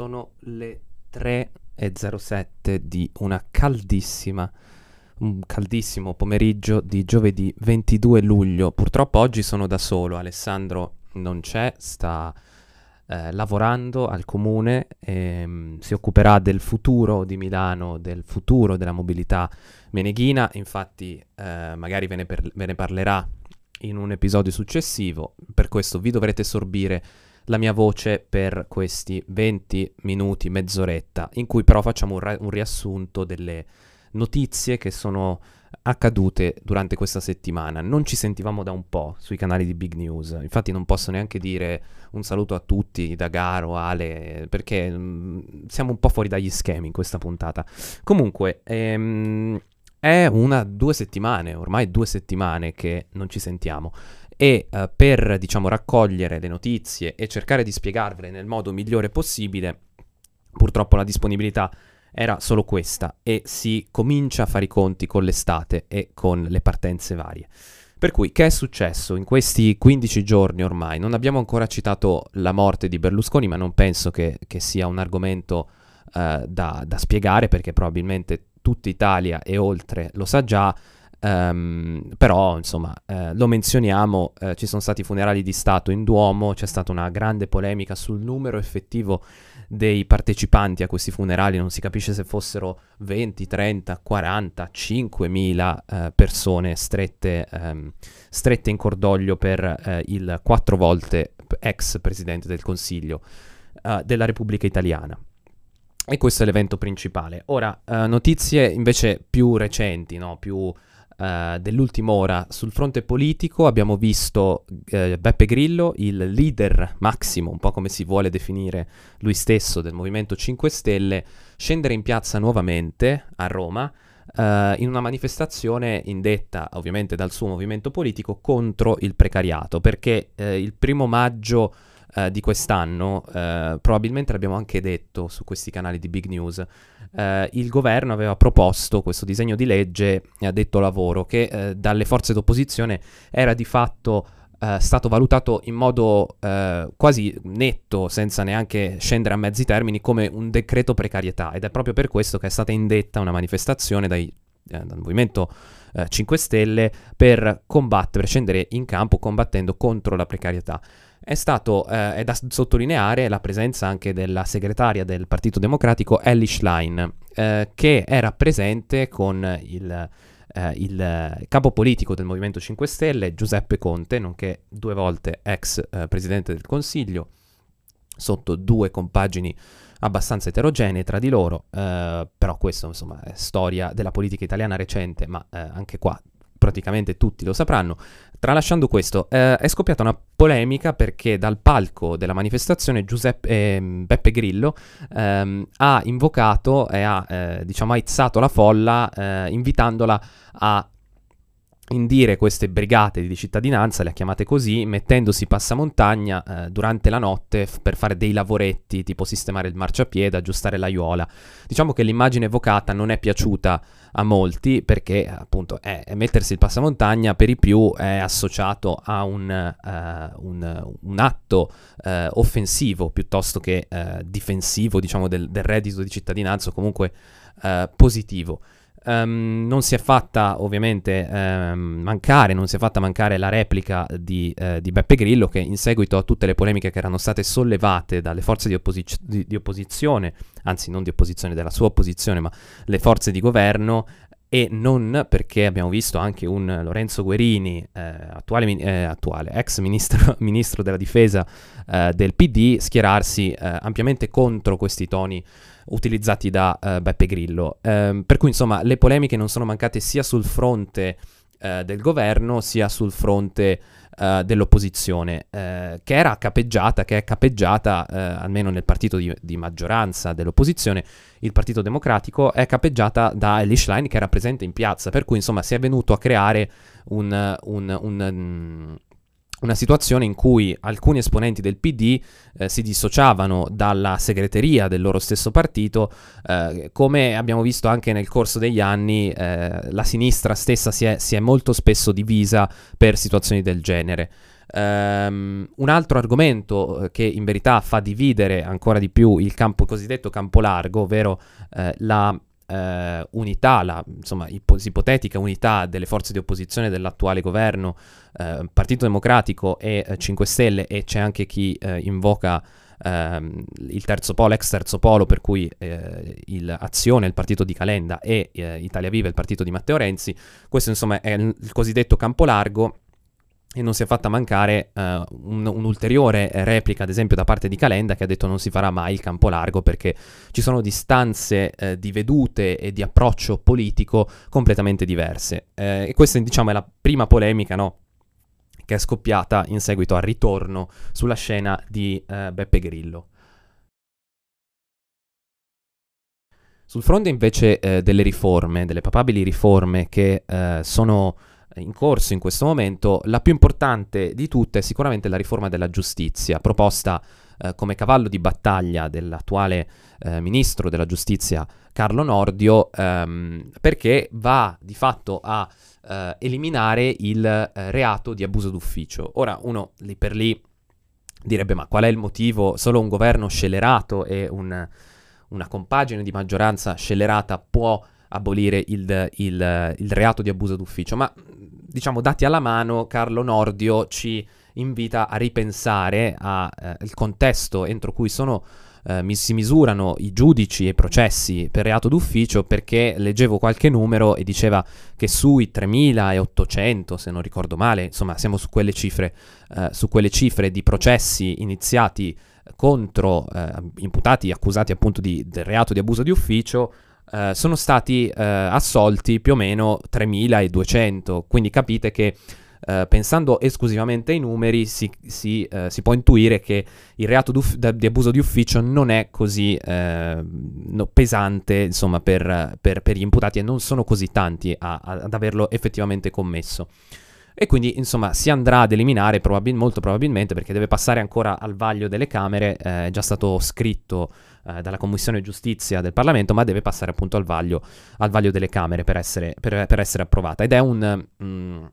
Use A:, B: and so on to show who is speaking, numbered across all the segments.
A: sono le 3.07 di una caldissima, un caldissimo pomeriggio di giovedì 22 luglio. Purtroppo oggi sono da solo, Alessandro non c'è, sta eh, lavorando al comune, e, um, si occuperà del futuro di Milano, del futuro della mobilità meneghina, infatti eh, magari ve ne, per- ve ne parlerà in un episodio successivo, per questo vi dovrete sorbire la mia voce per questi 20 minuti, mezz'oretta, in cui però facciamo un, ra- un riassunto delle notizie che sono accadute durante questa settimana. Non ci sentivamo da un po' sui canali di Big News, infatti non posso neanche dire un saluto a tutti, da Garo, Ale, perché mh, mm, siamo un po' fuori dagli schemi in questa puntata. Comunque, ehm, è una, due settimane, ormai due settimane che non ci sentiamo e uh, per diciamo raccogliere le notizie e cercare di spiegarvele nel modo migliore possibile, purtroppo la disponibilità era solo questa e si comincia a fare i conti con l'estate e con le partenze varie. Per cui che è successo in questi 15 giorni ormai? Non abbiamo ancora citato la morte di Berlusconi, ma non penso che, che sia un argomento uh, da, da spiegare perché probabilmente tutta Italia e oltre lo sa già. Um, però insomma eh, lo menzioniamo, eh, ci sono stati funerali di Stato in Duomo, c'è stata una grande polemica sul numero effettivo dei partecipanti a questi funerali, non si capisce se fossero 20, 30, 40, 5 mila eh, persone strette, ehm, strette, in cordoglio per eh, il quattro volte ex Presidente del Consiglio eh, della Repubblica Italiana. E questo è l'evento principale. Ora, eh, notizie invece più recenti, no? più Uh, dell'ultima ora. Sul fronte politico abbiamo visto uh, Beppe Grillo, il leader massimo, un po' come si vuole definire lui stesso, del Movimento 5 Stelle, scendere in piazza nuovamente a Roma uh, in una manifestazione indetta ovviamente dal suo movimento politico contro il precariato, perché il primo maggio eh, di quest'anno, eh, probabilmente l'abbiamo anche detto su questi canali di Big News, eh, il governo aveva proposto questo disegno di legge a detto lavoro che eh, dalle forze d'opposizione era di fatto Uh, stato valutato in modo uh, quasi netto, senza neanche scendere a mezzi termini, come un decreto precarietà. Ed è proprio per questo che è stata indetta una manifestazione dai, eh, dal Movimento eh, 5 Stelle per combattere, per scendere in campo combattendo contro la precarietà è, stato, eh, è da sottolineare la presenza anche della segretaria del Partito Democratico Ellie Schlein, eh, che era presente con il, eh, il, capo politico del Movimento 5 Stelle, Giuseppe Conte, nonché due volte ex eh, Presidente del Consiglio, sotto due compagini abbastanza eterogenee tra di loro, eh, però questo insomma è storia della politica italiana recente, ma eh, anche qua praticamente tutti lo sapranno. Tralasciando questo, eh, è scoppiata una polemica perché dal palco della manifestazione Giuseppe, eh, Beppe Grillo ehm, ha invocato e ha eh, diciamo aizzato la folla eh, invitandola a indire queste brigate di cittadinanza, le ha chiamate così, mettendosi passamontagna eh, durante la notte f- per fare dei lavoretti, tipo sistemare il marciapiede, aggiustare l'aiuola. Diciamo che l'immagine evocata non è piaciuta a molti perché appunto è mettersi il passamontagna per i più è associato a un, uh, un, un atto uh, offensivo piuttosto che uh, difensivo, diciamo, del, del, reddito di cittadinanza o comunque positivo. Um, non si è fatta ovviamente um, mancare, non si è fatta mancare la replica di, uh, di, Beppe Grillo che in seguito a tutte le polemiche che erano state sollevate dalle forze di, opposiz- di, di opposizione, anzi non di opposizione, della sua opposizione, ma le forze di governo, e non perché abbiamo visto anche un Lorenzo Guerini, eh, attuale, eh, attuale, ex ministro, ministro, della difesa eh, del PD, schierarsi eh, ampiamente contro questi toni utilizzati da uh, Beppe Grillo. Um, per cui insomma le polemiche non sono mancate sia sul fronte uh, del governo sia sul fronte uh, dell'opposizione, che era capeggiata, che è capeggiata almeno nel partito di, di, maggioranza dell'opposizione, il Partito Democratico è capeggiata da Elish Line che era presente in piazza, per cui insomma si è venuto a creare un, un, un, una situazione in cui alcuni esponenti del PD eh, si dissociavano dalla segreteria del loro stesso partito, eh, come abbiamo visto anche nel corso degli anni, eh, la sinistra stessa si è, si è, molto spesso divisa per situazioni del genere. Um, un altro argomento eh, che in verità fa dividere ancora di più il campo cosiddetto campo largo, ovvero eh, la eh, unità, la insomma, ipos- ipotetica unità delle forze di opposizione dell'attuale governo, eh, Partito Democratico e 5 Stelle, e c'è anche chi invoca ehm, il terzo polo, ex terzo polo, per cui eh, il Azione, il partito di Calenda e eh, Italia Viva, il partito di Matteo Renzi. Questo insomma è il cosiddetto campo largo e non si è fatta mancare uh, un, un'ulteriore replica, ad esempio, da parte di Calenda, che ha detto non si farà mai il campo largo perché ci sono distanze uh, di vedute e di approccio politico completamente diverse. Uh, e questa, diciamo, è la prima polemica, no? che è scoppiata in seguito al ritorno sulla scena di Beppe Grillo. Sul fronte invece delle riforme, delle papabili riforme che sono in corso in questo momento, la più importante di tutte è sicuramente la riforma della giustizia, proposta eh, come cavallo di battaglia dell'attuale eh, ministro della giustizia Carlo Nordio, ehm, perché va di fatto a eh, eliminare il eh, reato di abuso d'ufficio. Ora uno lì per lì direbbe ma qual è il motivo? Solo un governo scellerato e un, una compagine di maggioranza scellerata può abolire il, il, il, reato di abuso d'ufficio, ma diciamo dati alla mano Carlo Nordio ci invita a ripensare al eh, contesto entro cui sono eh, mi, si misurano i giudici e i processi per reato d'ufficio perché leggevo qualche numero e diceva che sui 3.800, se non ricordo male, insomma siamo su quelle cifre, eh, su quelle cifre di processi iniziati contro eh, imputati accusati appunto di, del reato di abuso di ufficio, Uh, sono stati uh, assolti più o meno 3.200, quindi capite che Uh, pensando esclusivamente ai numeri, si, si, uh, si, può intuire che il reato di abuso di ufficio non è così uh, no, pesante insomma, per, per, per, gli imputati e non sono così tanti a, a, ad averlo effettivamente commesso. E quindi, insomma, si andrà ad eliminare probabil- molto probabilmente perché deve passare ancora al vaglio delle Camere, è già stato scritto dalla Commissione Giustizia del Parlamento, ma deve passare appunto al vaglio, al vaglio delle Camere per essere, per, per essere, approvata. Ed è un... Mm,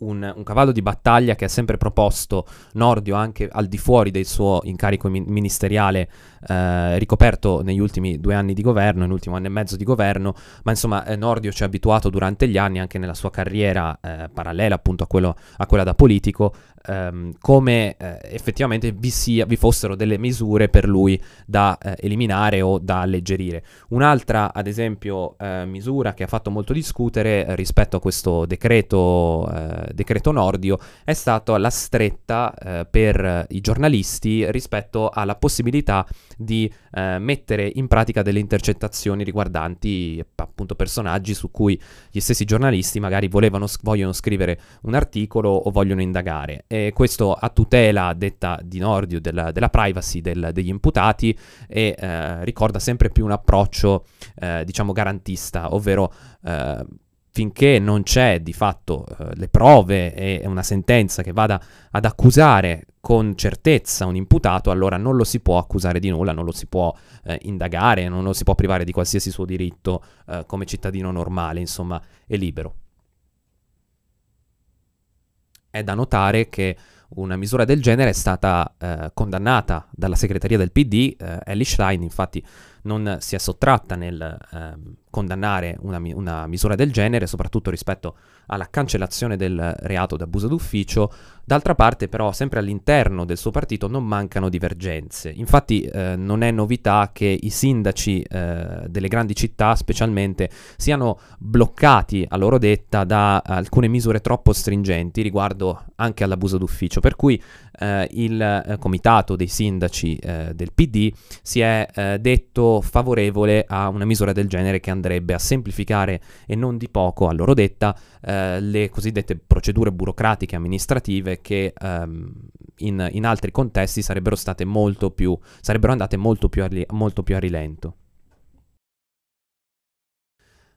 A: un, un, cavallo di battaglia che ha sempre proposto Nordio anche al di fuori del suo incarico mi- ministeriale eh, ricoperto negli ultimi due anni di governo, nell'ultimo anno e mezzo di governo, ma insomma eh, Nordio ci ha abituato durante gli anni anche nella sua carriera eh, parallela appunto a, quello, a, quella da politico ehm, come eh, effettivamente vi, sia, vi, fossero delle misure per lui da eh, eliminare o da alleggerire. Un'altra ad esempio eh, misura che ha fatto molto discutere rispetto a questo decreto decreto Nordio è stata la stretta eh, per i giornalisti rispetto alla possibilità di eh, mettere in pratica delle intercettazioni riguardanti appunto personaggi su cui gli stessi giornalisti magari volevano, vogliono scrivere un articolo o vogliono indagare. E questo a tutela detta di Nordio della, della privacy del, degli imputati e eh, ricorda sempre più un approccio eh, diciamo garantista, ovvero eh, finché non c'è di fatto eh, le prove e una sentenza che vada ad accusare con certezza un imputato, allora non lo si può accusare di nulla, non lo si può eh, indagare, non lo si può privare di qualsiasi suo diritto eh, come cittadino normale, insomma, è libero. È da notare che una misura del genere è stata eh, condannata dalla segreteria del PD, eh, Ellie Schlein infatti non si è sottratta nel eh, condannare una, una, misura del genere, soprattutto rispetto alla cancellazione del reato d'abuso d'ufficio. D'altra parte, però, sempre all'interno del suo partito non mancano divergenze. Infatti, eh, non è novità che i sindaci eh, delle grandi città, specialmente, siano bloccati a loro detta da alcune misure troppo stringenti riguardo anche all'abuso d'ufficio. Per cui eh, il eh, comitato dei sindaci eh, del PD si è eh, detto favorevole a una misura del genere che andrebbe a semplificare e non di poco, a loro detta, eh, le cosiddette procedure burocratiche amministrative che ehm, in, in, altri contesti sarebbero state molto più, sarebbero andate molto più a, molto più a rilento.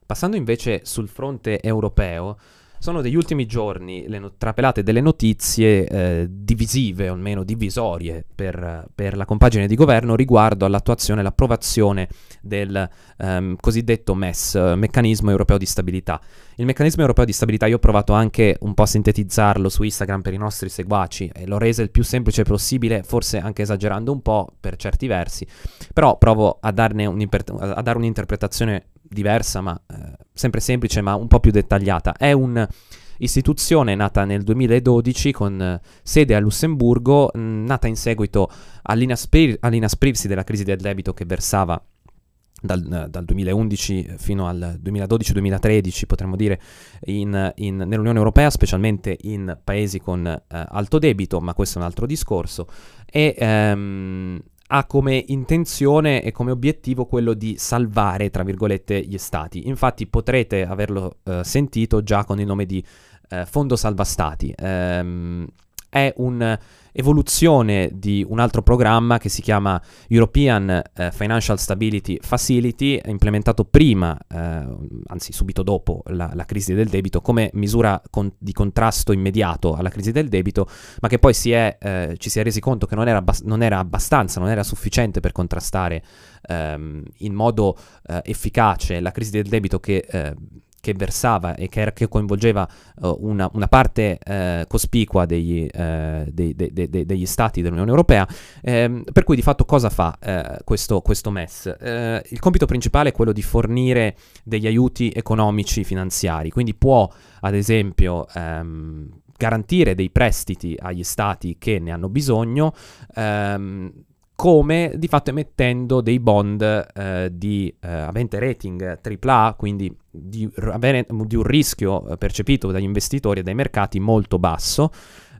A: Passando invece sul fronte europeo, sono degli ultimi giorni le no- trapelate delle notizie eh, divisive, o almeno divisorie, per, per, la compagine di governo riguardo all'attuazione e all'approvazione del ehm, cosiddetto MES, Meccanismo Europeo di Stabilità. Il Meccanismo Europeo di Stabilità io ho provato anche un po' a sintetizzarlo su Instagram per i nostri seguaci e l'ho reso il più semplice possibile, forse anche esagerando un po' per certi versi, però provo a, a dare un'interpretazione diversa, ma eh, sempre semplice, ma un po' più dettagliata. È un'istituzione nata nel 2012 con eh, sede a Lussemburgo, nata in seguito all'inasprir- all'inasprirsi della crisi del debito che versava dal, dal, 2011 fino al 2012-2013, potremmo dire, in, in, nell'Unione Europea, specialmente in paesi con eh, alto debito, ma questo è un altro discorso. E ehm, ha come intenzione e come obiettivo quello di salvare, tra virgolette, gli stati. Infatti potrete averlo eh, sentito già con il nome di eh, Fondo Salva Stati. Ehm, è un evoluzione di un altro programma che si chiama European eh, Financial Stability Facility, implementato prima, eh, anzi subito dopo la, la, crisi del debito, come misura con, di contrasto immediato alla crisi del debito, ma che poi si è, eh, ci si è resi conto che non era, abbast- non era, abbastanza, non era sufficiente per contrastare ehm, in modo eh, efficace la crisi del debito che eh, che versava e che, era, che coinvolgeva uh, una, una, parte uh, cospicua degli, uh, dei, dei, dei, degli, stati dell'Unione Europea, ehm, per cui di fatto cosa fa questo, questo, MES? il compito principale è quello di fornire degli aiuti economici finanziari, quindi può ad esempio ehm, garantire dei prestiti agli stati che ne hanno bisogno, ehm, come di fatto emettendo dei bond eh, di eh, avente rating AAA, quindi di, di un rischio eh, percepito dagli investitori e dai mercati molto basso.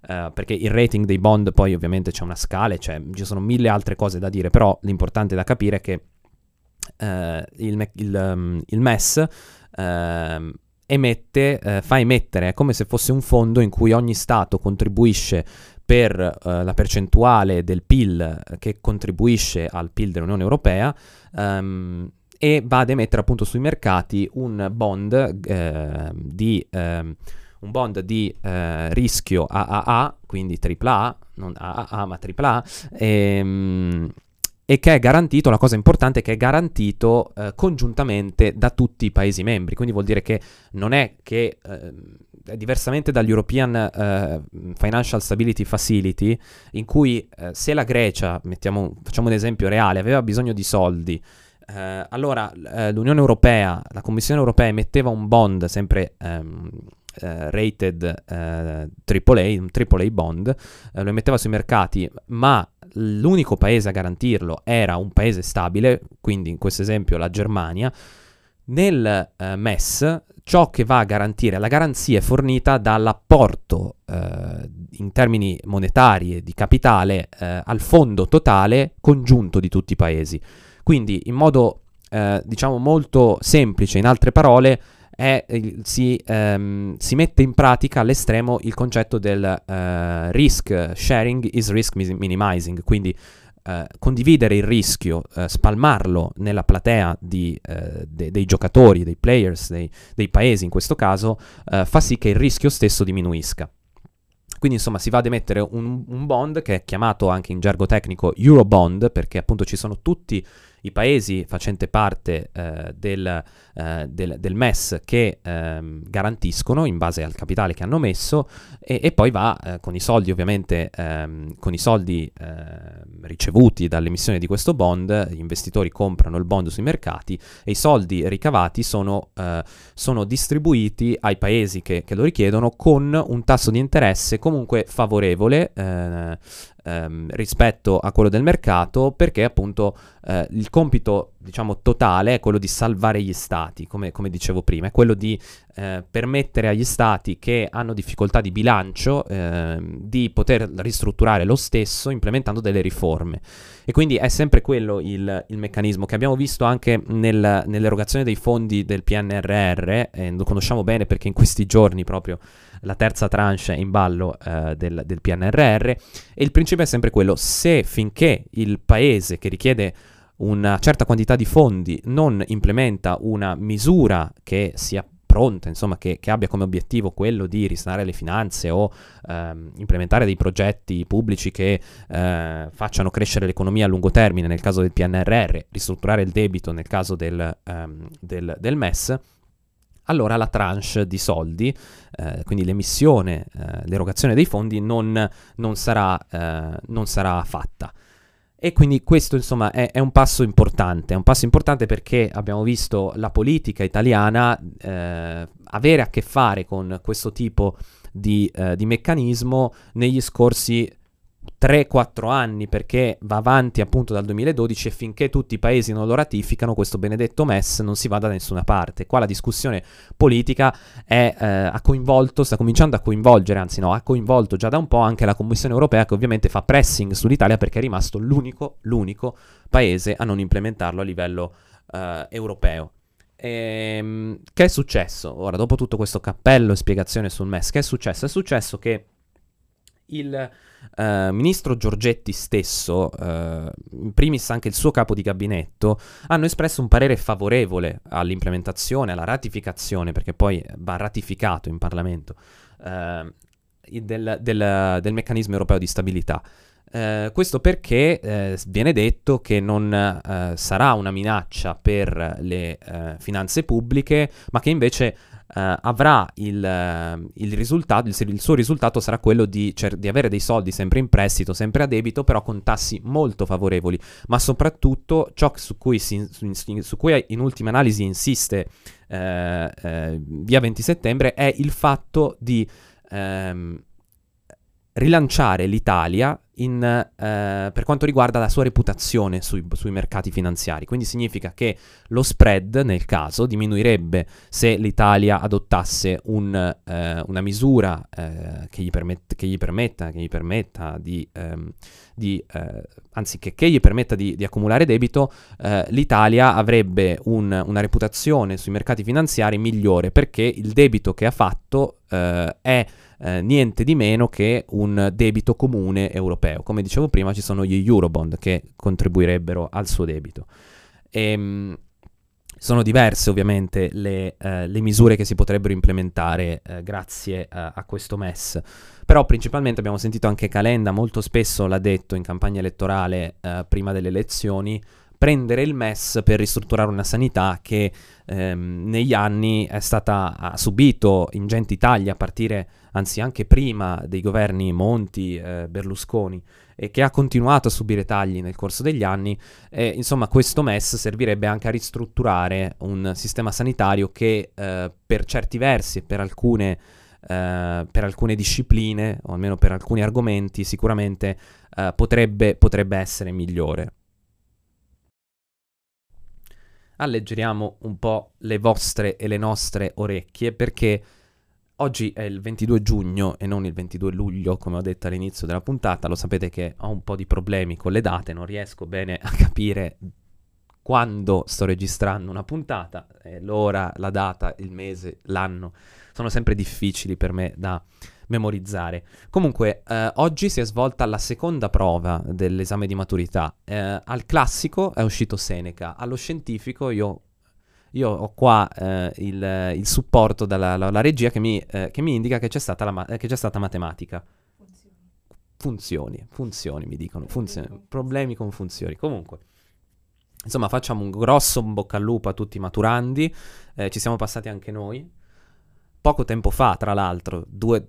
A: Uh, perché il rating dei bond poi ovviamente c'è una scala, cioè, ci sono mille altre cose da dire, però l'importante da capire è che uh, il, il, um, il, MES uh, emette, fa emettere, come se fosse un fondo in cui ogni Stato contribuisce per uh, la percentuale del PIL che contribuisce al PIL dell'Unione Europea um, e va ad emettere appunto sui mercati un bond eh, di... Eh, un bond di eh, rischio AAA, quindi AAA, non AAA ma AAA, ehm, e che è garantito, la cosa importante è che è garantito eh, congiuntamente da tutti i Paesi membri, quindi vuol dire che non è che eh, diversamente dall'European uh, Financial Stability Facility, in cui uh, se la Grecia, mettiamo, facciamo un esempio reale, aveva bisogno di soldi, uh, allora l'Unione Europea, la Commissione Europea emetteva un bond sempre um, rated AAA, un AAA bond, lo emetteva sui mercati, ma l'unico paese a garantirlo era un paese stabile, quindi in questo esempio la Germania, nel MES ciò che va a garantire, la garanzia è fornita dall'apporto eh, in termini monetari e di capitale eh, al fondo totale congiunto di tutti i paesi. Quindi in modo eh, diciamo molto semplice, in altre parole, è, si, ehm, si, mette in pratica all'estremo il concetto del eh, risk sharing is risk minimizing, quindi eh, condividere il rischio, eh, spalmarlo nella platea di, eh, de- dei giocatori, dei players, dei, dei, paesi in questo caso, eh, fa sì che il rischio stesso diminuisca. Quindi insomma si va ad emettere un, un bond che è chiamato anche in gergo tecnico Eurobond perché appunto ci sono tutti i paesi facenti parte eh, del, eh, del, del, MES che ehm, garantiscono in base al capitale che hanno messo e, e poi va eh, con i soldi ovviamente ehm, con i soldi ehm, ricevuti dall'emissione di questo bond gli investitori comprano il bond sui mercati e i soldi ricavati sono, eh, sono distribuiti ai paesi che, che, lo richiedono con un tasso di interesse comunque favorevole eh, ehm, rispetto a quello del mercato perché appunto eh, il compito diciamo totale è quello di salvare gli stati come, come dicevo prima è quello di eh, permettere agli stati che hanno difficoltà di bilancio eh, di poter ristrutturare lo stesso implementando delle riforme. E quindi è sempre quello il, il meccanismo che abbiamo visto anche nel, nell'erogazione dei fondi del PNRR e lo conosciamo bene perché in questi giorni proprio la terza tranche in ballo eh, del, del PNRR e il principio è sempre quello, se finché il paese che richiede una certa quantità di fondi non implementa una misura che sia pronta, insomma, che, che, abbia come obiettivo quello di risanare le finanze o ehm, implementare dei progetti pubblici che eh, facciano crescere l'economia a lungo termine, nel caso del PNRR, ristrutturare il debito nel caso del, ehm, del, del MES, allora la tranche di soldi, eh, quindi l'emissione, eh, l'erogazione dei fondi non, non, sarà, eh, non sarà fatta. E quindi questo insomma è, è, un passo importante, è un passo importante perché abbiamo visto la politica italiana eh, avere a che fare con questo tipo di, eh, di meccanismo negli scorsi 3-4 anni perché va avanti appunto dal 2012 e finché tutti i paesi non lo ratificano questo benedetto MES non si va da nessuna parte. Qua la discussione politica è, eh, ha coinvolto, sta cominciando a coinvolgere, anzi no, ha coinvolto già da un po' anche la Commissione europea che ovviamente fa pressing sull'Italia perché è rimasto l'unico, l'unico paese a non implementarlo a livello eh, europeo. Ehm, che è successo? Ora, dopo tutto questo cappello e spiegazione sul MES, che è successo? È successo che il uh, ministro Giorgetti stesso, uh, in primis anche il suo capo di gabinetto, hanno espresso un parere favorevole all'implementazione, alla ratificazione, perché poi va ratificato in Parlamento, uh, del, del, del, meccanismo europeo di stabilità. Uh, questo perché uh, viene detto che non uh, sarà una minaccia per le finanze pubbliche, ma che invece Uh, avrà il, uh, il risultato, il, il, suo risultato sarà quello di, cer- di, avere dei soldi sempre in prestito, sempre a debito, però con tassi molto favorevoli, ma soprattutto ciò su cui, si, su, su cui in ultima analisi insiste uh, via 20 settembre è il fatto di ehm, rilanciare l'Italia in, eh, per quanto riguarda la sua reputazione sui, sui, mercati finanziari. Quindi significa che lo spread, nel caso, diminuirebbe se l'Italia adottasse un, eh, una misura eh, che, gli permet- che, gli permetta, che gli permetta di, ehm, di eh, anzi che, che, gli permetta di, di accumulare debito, eh, l'Italia avrebbe un, una reputazione sui mercati finanziari migliore perché il debito che ha fatto eh, è niente di meno che un debito comune europeo. Come dicevo prima, ci sono gli Eurobond che contribuirebbero al suo debito. E, ehm, sono diverse ovviamente le, eh, le, misure che si potrebbero implementare eh, grazie eh, a questo MES, però principalmente abbiamo sentito anche Calenda, molto spesso l'ha detto in campagna elettorale eh, prima delle elezioni, prendere il MES per ristrutturare una sanità che ehm, negli anni è stata, ha subito ingenti tagli a partire, anzi anche prima dei governi Monti, eh, Berlusconi e che ha continuato a subire tagli nel corso degli anni, e, insomma questo MES servirebbe anche a ristrutturare un sistema sanitario che eh, per certi versi, per alcune, eh, per alcune discipline, o almeno per alcuni argomenti, sicuramente eh, potrebbe, potrebbe essere migliore. Alleggeriamo un po' le vostre e le nostre orecchie perché oggi è il 22 giugno e non il 22 luglio, come ho detto all'inizio della puntata. Lo sapete che ho un po' di problemi con le date, non riesco bene a capire quando sto registrando una puntata, eh, l'ora, la data, il mese, l'anno. Sono sempre difficili per me da memorizzare. Comunque, eh, oggi si è svolta la seconda prova dell'esame di maturità. Eh, al classico è uscito Seneca, allo scientifico io, io ho qua eh, il, il, supporto dalla la, la regia che mi, eh, che mi, indica che c'è stata, la, che c'è stata matematica. Funzioni, funzioni mi dicono, funzioni, problemi con funzioni. Comunque. Insomma, facciamo un grosso bocca al lupo a tutti i maturandi. Eh, ci siamo passati anche noi. Poco tempo fa, tra l'altro, due,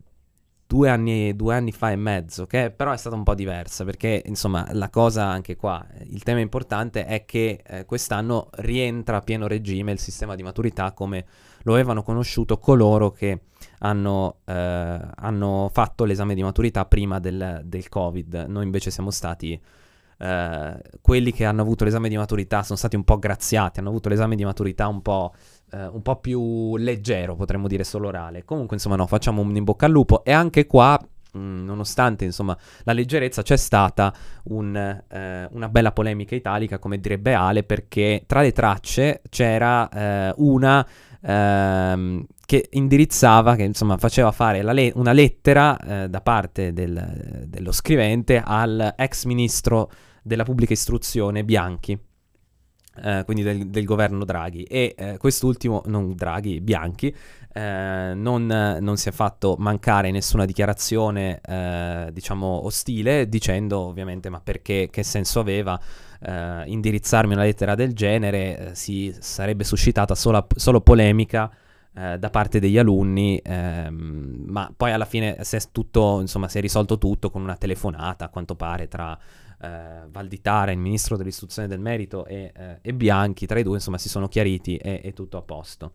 A: due anni, due anni fa e mezzo, che però è stata un po' diversa perché insomma la cosa anche qua, il tema importante è che eh, quest'anno rientra a pieno regime il sistema di maturità come lo avevano conosciuto coloro che hanno, eh, hanno fatto l'esame di maturità prima del, del Covid. Noi invece siamo stati... Uh, quelli che hanno avuto l'esame di maturità sono stati un po' graziati, hanno avuto l'esame di maturità un po' eh, un po' più leggero, potremmo dire solo orale. Comunque, insomma, no, facciamo un in bocca al lupo. E anche qua, mh, mm, nonostante insomma la leggerezza, c'è stata un, eh, una bella polemica italica, come direbbe Ale, perché tra le tracce c'era eh, una. Ehm, che indirizzava, che insomma faceva fare le- una lettera eh, da parte del, dello scrivente al ex ministro della pubblica istruzione Bianchi eh, quindi del, del, governo Draghi, e eh, quest'ultimo, non Draghi, Bianchi, eh, non, non, si è fatto mancare nessuna dichiarazione, eh, diciamo, ostile, dicendo ovviamente ma perché, che senso aveva eh, indirizzarmi una lettera del genere, si sarebbe suscitata solo, solo polemica da parte degli alunni, ehm, ma poi alla fine si è, tutto, insomma, si è risolto tutto con una telefonata, a quanto pare, tra eh, Valditara, il ministro dell'istruzione del merito, e, eh, e, Bianchi, tra i due, insomma, si sono chiariti e è tutto a posto.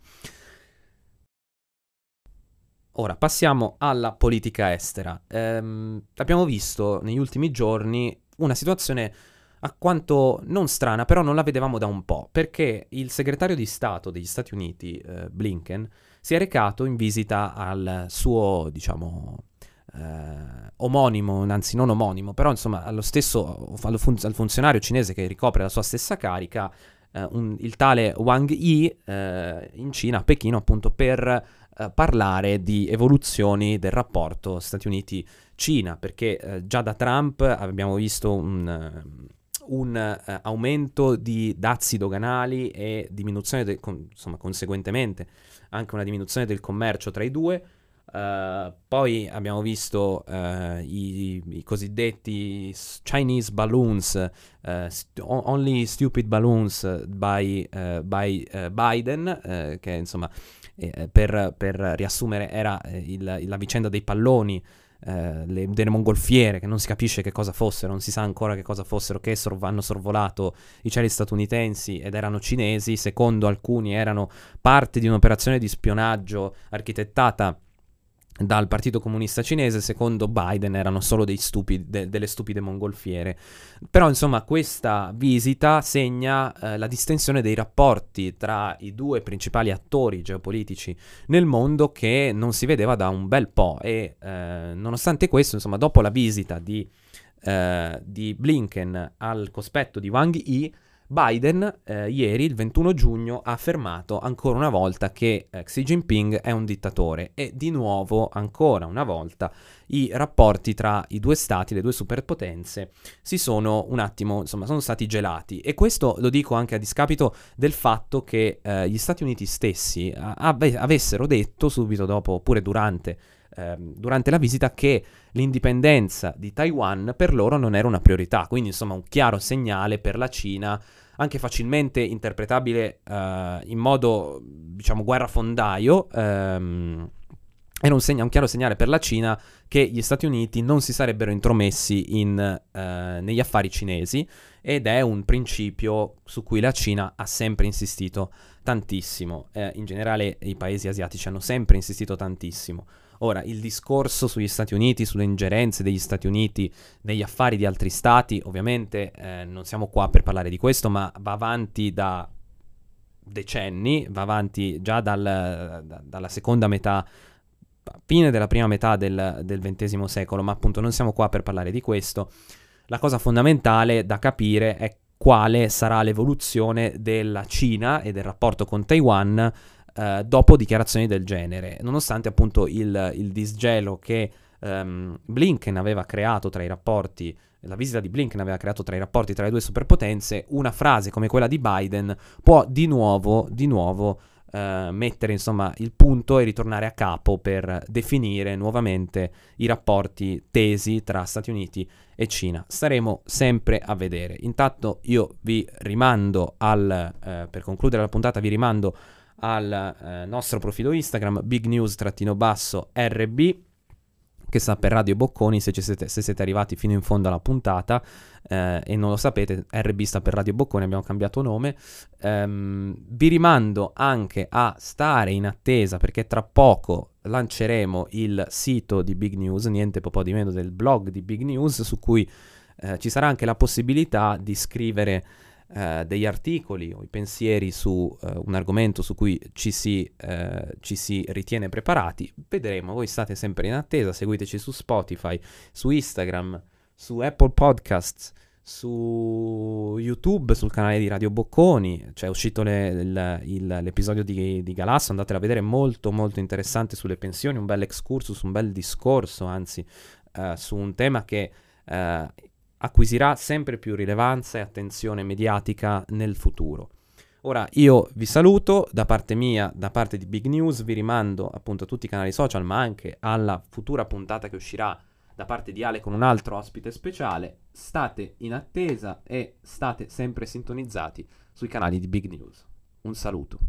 A: Ora passiamo alla politica estera. Ehm, abbiamo visto negli ultimi giorni una situazione a quanto non strana, però non la vedevamo da un po', perché il segretario di Stato degli Stati Uniti, eh, Blinken, si è recato in visita al suo, diciamo, eh, omonimo, anzi non omonimo, però insomma allo stesso, fun- al funzionario cinese che ricopre la sua stessa carica, eh, un, il tale Wang Yi, eh, in Cina, a Pechino, appunto per eh, parlare di evoluzioni del rapporto Stati Uniti-Cina, perché eh, già da Trump abbiamo visto un un eh, aumento di dazi doganali e diminuzione, de- con, insomma, conseguentemente anche una diminuzione del commercio tra i due. Uh, poi abbiamo visto uh, i, i, cosiddetti Chinese balloons, uh, only stupid balloons by, by Biden, che insomma per, per, riassumere era il, la vicenda dei palloni eh, le, delle mongolfiere che non si capisce che cosa fossero, non si sa ancora che cosa fossero, che sor- hanno sorvolato i cieli statunitensi ed erano cinesi, secondo alcuni erano parte di un'operazione di spionaggio architettata dal Partito Comunista Cinese, secondo Biden erano solo stupidi, de, delle stupide mongolfiere. Però insomma questa visita segna eh, la distensione dei rapporti tra i due principali attori geopolitici nel mondo che non si vedeva da un bel po' e eh, nonostante questo insomma dopo la visita di, eh, di Blinken al cospetto di Wang Yi Biden eh, ieri, il 21 giugno, ha affermato ancora una volta che eh, Xi Jinping è un dittatore e di nuovo, ancora una volta, i rapporti tra i due stati, le due superpotenze, si sono un attimo, insomma, sono stati gelati. E questo lo dico anche a discapito del fatto che eh, gli Stati Uniti stessi ave- avessero detto subito dopo, oppure durante ehm, durante la visita che l'indipendenza di Taiwan per loro non era una priorità, quindi insomma un chiaro segnale per la Cina, anche facilmente interpretabile eh, in modo, diciamo, guerrafondaio, ehm, era un, segna, un, chiaro segnale per la Cina che gli Stati Uniti non si sarebbero intromessi in, eh, negli affari cinesi ed è un principio su cui la Cina ha sempre insistito tantissimo. Eh, in generale i paesi asiatici hanno sempre insistito tantissimo. Ora, il discorso sugli Stati Uniti, sulle ingerenze degli Stati Uniti negli affari di altri stati, ovviamente eh, non siamo qua per parlare di questo, ma va avanti da decenni, va avanti già dal, da, dalla seconda metà, fine della prima metà del, del XX secolo, ma appunto non siamo qua per parlare di questo. La cosa fondamentale da capire è quale sarà l'evoluzione della Cina e del rapporto con Taiwan eh, dopo dichiarazioni del genere, nonostante appunto il, il disgelo che um, Blinken aveva creato tra i rapporti, la visita di Blinken aveva creato tra i rapporti tra le due superpotenze, una frase come quella di Biden può di nuovo, di nuovo Uh, mettere insomma il punto e ritornare a capo per definire nuovamente i rapporti tesi tra Stati Uniti e Cina. Staremo sempre a vedere. Intanto io vi rimando al, uh, per concludere la puntata, vi rimando al eh, nostro profilo Instagram big news-rb che sta per Radio Bocconi se, siete, se siete arrivati fino in fondo alla puntata eh, e non lo sapete, RB sta per Radio Bocconi, abbiamo cambiato nome. Um, vi rimando anche a stare in attesa perché tra poco lanceremo il sito di Big News, niente po' di meno del blog di Big News, su cui eh, ci sarà anche la possibilità di scrivere eh, degli articoli o i pensieri su eh, un argomento su cui ci si, eh, ci si ritiene preparati, vedremo. Voi state sempre in attesa, seguiteci su Spotify, su Instagram, su Apple Podcasts su YouTube, sul canale di Radio Bocconi, cioè è uscito le, il, il, l'episodio di, di, Galasso, andatelo a vedere, molto molto interessante sulle pensioni, un bel excursus, un bel discorso, anzi, uh, su un tema che uh, acquisirà sempre più rilevanza e attenzione mediatica nel futuro. Ora io vi saluto da parte mia, da parte di Big News, vi rimando appunto a tutti i canali social, ma anche alla futura puntata che uscirà da parte di Ale con un altro ospite speciale. State in attesa e state sempre sintonizzati sui canali di Big News. Un saluto.